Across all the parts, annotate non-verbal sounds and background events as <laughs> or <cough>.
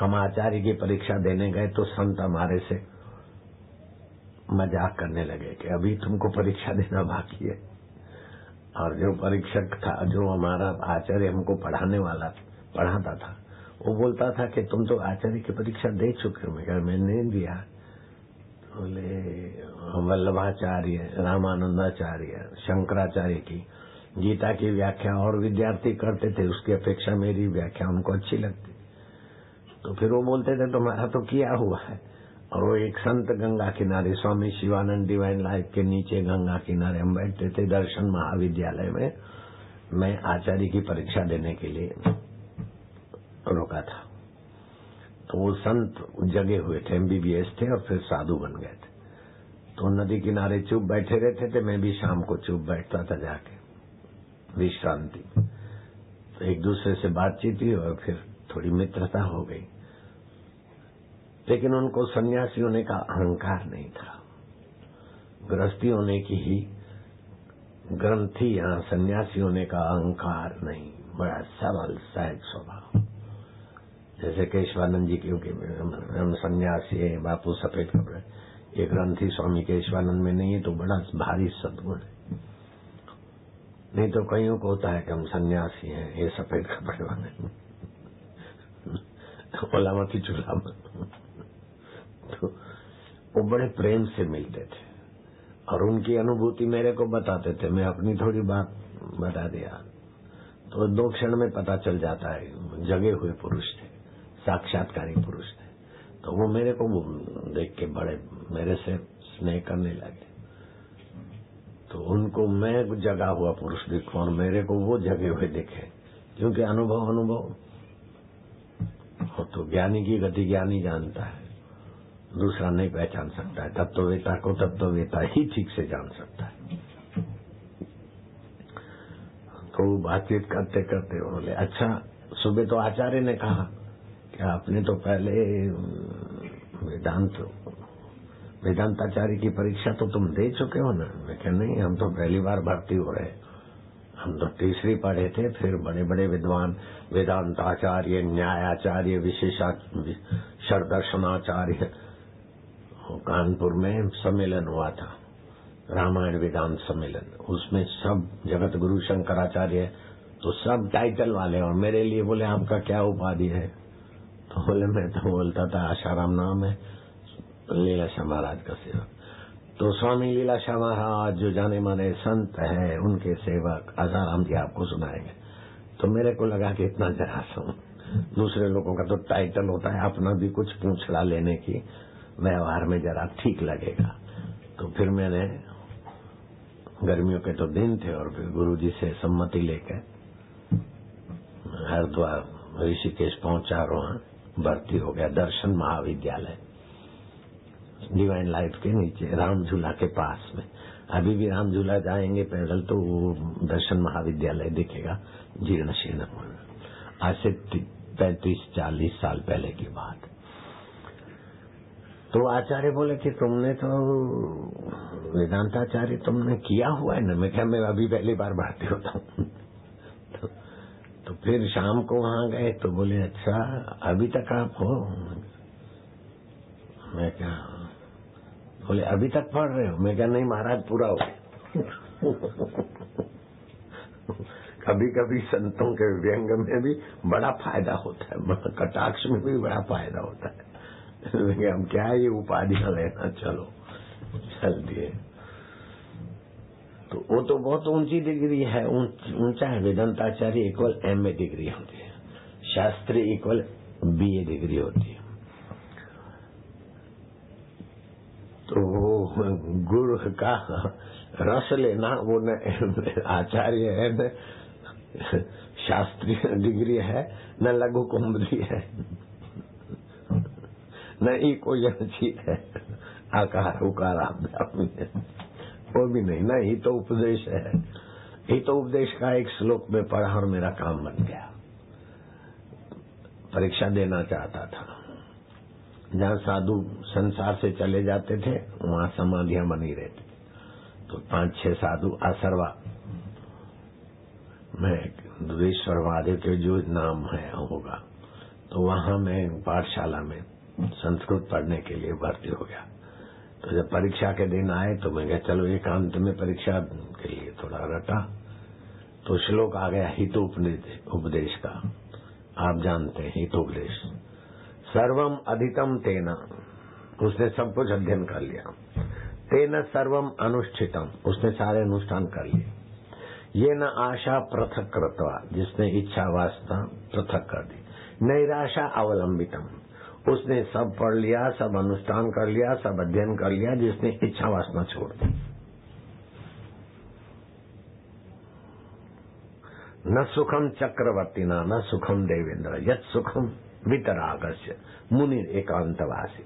हम आचार्य की परीक्षा देने गए तो संत हमारे से मज़ाक करने लगे कि अभी तुमको परीक्षा देना बाकी है। और जो परीक्षक था, जो हमारा आचार्य हमको पढ़ाने वाला, पढ़ाता था, वो बोलता था कि तुम तो आचार्य की परीक्षा दे चुके हो। मैं मैंने दिया। बोले, वल्लभाचार्य, रामानंदाचार्य, शंकराचार्य की गीता की व्याख्या और विद्यार्थी करते थे, उसकी अपेक्षा मेरी व्याख्या उनको अच्छी लगती। तो फिर वो बोलते थे तुम्हारा तो किया हुआ है। और वो एक संत गंगा किनारे, स्वामी शिवानंद डिवाइन लाइफ के नीचे गंगा किनारे हम बैठते थे दर्शन महाविद्यालय में, मैं आचार्य की परीक्षा देने के लिए रोका था। तो वो संत जगे हुए थे एमबीबीएस थे और फिर साधु बन गए थे। तो नदी किनारे चुप बैठे रहते थे, मैं भी शाम को चुप बैठता था जाके। विश्रांति। तो एक दूसरे से बातचीत हुई और फिर थोड़ी मित्रता हो गई। लेकिन उनको सन्यासी होने का अहंकार नहीं था। गृहस्थी होने की ही ग्रंथी, या सन्यासी होने का अहंकार नहीं। बड़ा सरल सहज स्वभाव। जैसे केशवानंद जी क्योंकि हम सन्यासी है, बापू सफ़ेद कपड़े। ये ग्रंथी स्वामी केशवानंद में नहीं है तो बड़ा भारी सदगुण है। नहीं तो कईयों को होता है कि हम सन्यासी हैं, ये सफ़ेद कपड़े वाले ओलामती चूल्हा तो वो बड़े प्रेम से मिलते थे और उनकी अनुभूति मेरे को बताते थे। मैं अपनी थोड़ी बात बता दिया। तो दो क्षण में पता चल जाता है, जगे हुए पुरुष थे, साक्षात्कारी पुरुष थे। तो वो मेरे को देख के बड़े मेरे से स्नेह करने लगे। तो उनको मैं जगा हुआ पुरुष दिखू और मेरे को वो जगे हुए दिखे, क्योंकि अनुभव अनुभव तो ज्ञानी की गति ज्ञानी जानता है। दूसरा नहीं पहचान सकता है। तत्ववेता को तत्ववेता ही ठीक से जान सकता है। तो बातचीत करते करते बोले अच्छा सुबह तो आचार्य ने कहा कि आपने तो पहले वेदांत, वेदांताचार्य की परीक्षा तो तुम दे चुके हो ना? मैं क्या नहीं, हम तो पहली बार भर्ती हो रहे हम तो तीसरी पढ़े थे, फिर बड़े बड़े विद्वान वेदांताचार्य न्यायाचार्य विशेषा दर्शनाचार्य कानपुर में सम्मेलन हुआ था, रामायण वेदांत सम्मेलन। उसमें सब जगत गुरु शंकराचार्य तो सब टाइटल वाले और मेरे लिए बोले, आपका क्या उपाधि है? तो बोले, मैं तो बोलता था, आशाराम नाम है। लीलाशाह महाराज का सेवक। तो स्वामी लीलाशाह महाराज जो जाने माने संत है, उनके सेवक आशाराम जी आपको सुनाएँगे। तो मेरे को लगा कि इतना जरा हूँ। दूसरे लोगों का तो टाइटल होता है, अपना भी कुछ पूछड़ा लेने की। व्यवहार में जरा ठीक लगेगा। तो फिर मैंने गर्मियों के तो दिन थे और फिर गुरु जी से सम्मति लेकर हरिद्वार ऋषिकेश पहुँचा रोहा भर्ती हो गया दर्शन महाविद्यालय। डिवाइन लाइफ के नीचे राम झूला के पास में। अभी भी राम झूला जाएँगे पैदल तो वो दर्शन महाविद्यालय दिखेगा जीर्ण शीर्ण आज से पैंतीस चालीस साल पहले की बात। तो आचार्य बोले कि तुमने तो वेदांताचार्य तुमने किया हुआ है ना? मैं क्या मैं अभी पहली बार भर्ती होता हूँ। <laughs> तो, तो फिर शाम को वहाँ गए तो बोले अच्छा अभी तक आप हो? मैं क्या बोले, अभी तक पढ़ रहे हो? मैं क्या नहीं महाराज, पूरा हो कभी कभी संतों के व्यंग में भी बड़ा फ़ायदा होता है कटाक्ष में भी बड़ा फ़ायदा होता है। हम क्या ये उपाधियाँ लेना, चलो, चल दिए। तो वो तो बहुत ऊँची डिग्री है, ऊँचा है, वेदांताचार्य इक्वल एम ए डिग्री होती है, Shastri equal B A degree होती है। तो वो गुरु का रस लेना, वो न आचार्य है, न शास्त्रीय डिग्री है, न लघु कुंभरी है, न ही कोई है, आकार, उकार वो भी नहीं, ना ही तो उपदेश है। ही तो उपदेश का एक श्लोक में पढ़ा और मेरा काम बन गया। परीक्षा देना चाहता था। जहाँ साधु संसार से चले जाते थे, वहाँ समाधियाँ बनी रहती तो पाँच, छह साधु आसरवा। में दुधेश्वर महादेव के जो नाम है होगा तो वहाँ मैं पाठशाला में संस्कृत पढ़ने के लिए भर्ती हो गया। तो जब परीक्षा के दिन आए तो मैं कहा, चलो एकांत में परीक्षा के लिए थोड़ा रटा। तो श्लोक आ गया हितोपदेश उपदेश का। आप जानते हैं, हितोपदेश। सर्वम अधिकम तेना। उसने सब कुछ अध्ययन कर लिया। तेना सर्वम अनुष्ठितम। उसने सारे अनुष्ठान कर लिए। ये न आशा पृथक कृतवा, जिसने इच्छा वास्ता पृथक कर दी। नैराशा अवलंबितम। उसने सब पढ़ लिया, सब अनुष्ठान कर लिया, सब अध्ययन कर लिया, जिसने इच्छा वासना छोड़ दी। न सुखम चक्रवर्ती न सुखम देवेंद्र। यद सुखम वितरागस्य मुनि एकांतवासी।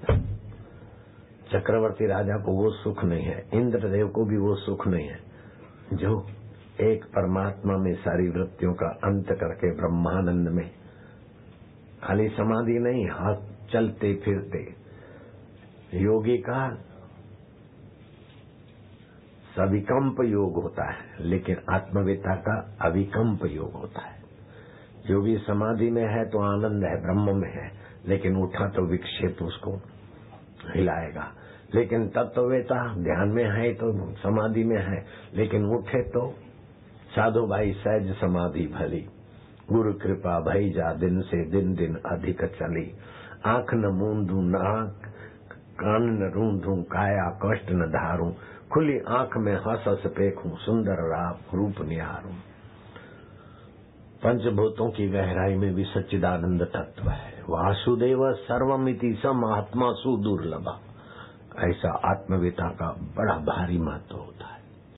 चक्रवर्ती राजा को वो सुख नहीं है, इंद्रदेव को भी वो सुख नहीं है। जो एक परमात्मा में सारी वृत्तियों का अंत करके ब्रह्मानंद में खाली समाधि नहीं, हाथ चलते फिरते। योगी का सविकम्प योग होता है, लेकिन आत्मवेता का अविकम्प योग होता है। योगी समाधि में है तो आनंद है, ब्रह्म में है, लेकिन उठा तो विक्षेप उसको हिलाएगा। लेकिन तत्ववेता ध्यान में है तो समाधि में है, लेकिन उठे तो साधु भाई सहज समाधि भली। गुरु कृपा भई जा दिन से दिन दिन अधिक चली। आँख न मूंदू नाक कान न रूंधू, काया कष्ट न धारू। खुली आँख में हस हस पेखू, सुंदर राप रूप निहारू। पंचभूतों की गहराई में भी सच्चिदानंद तत्व है। वासुदेव सर्वमिति सम आत्मा सुदुर्लभा ऐसा आत्मविता का बड़ा भारी महत्व होता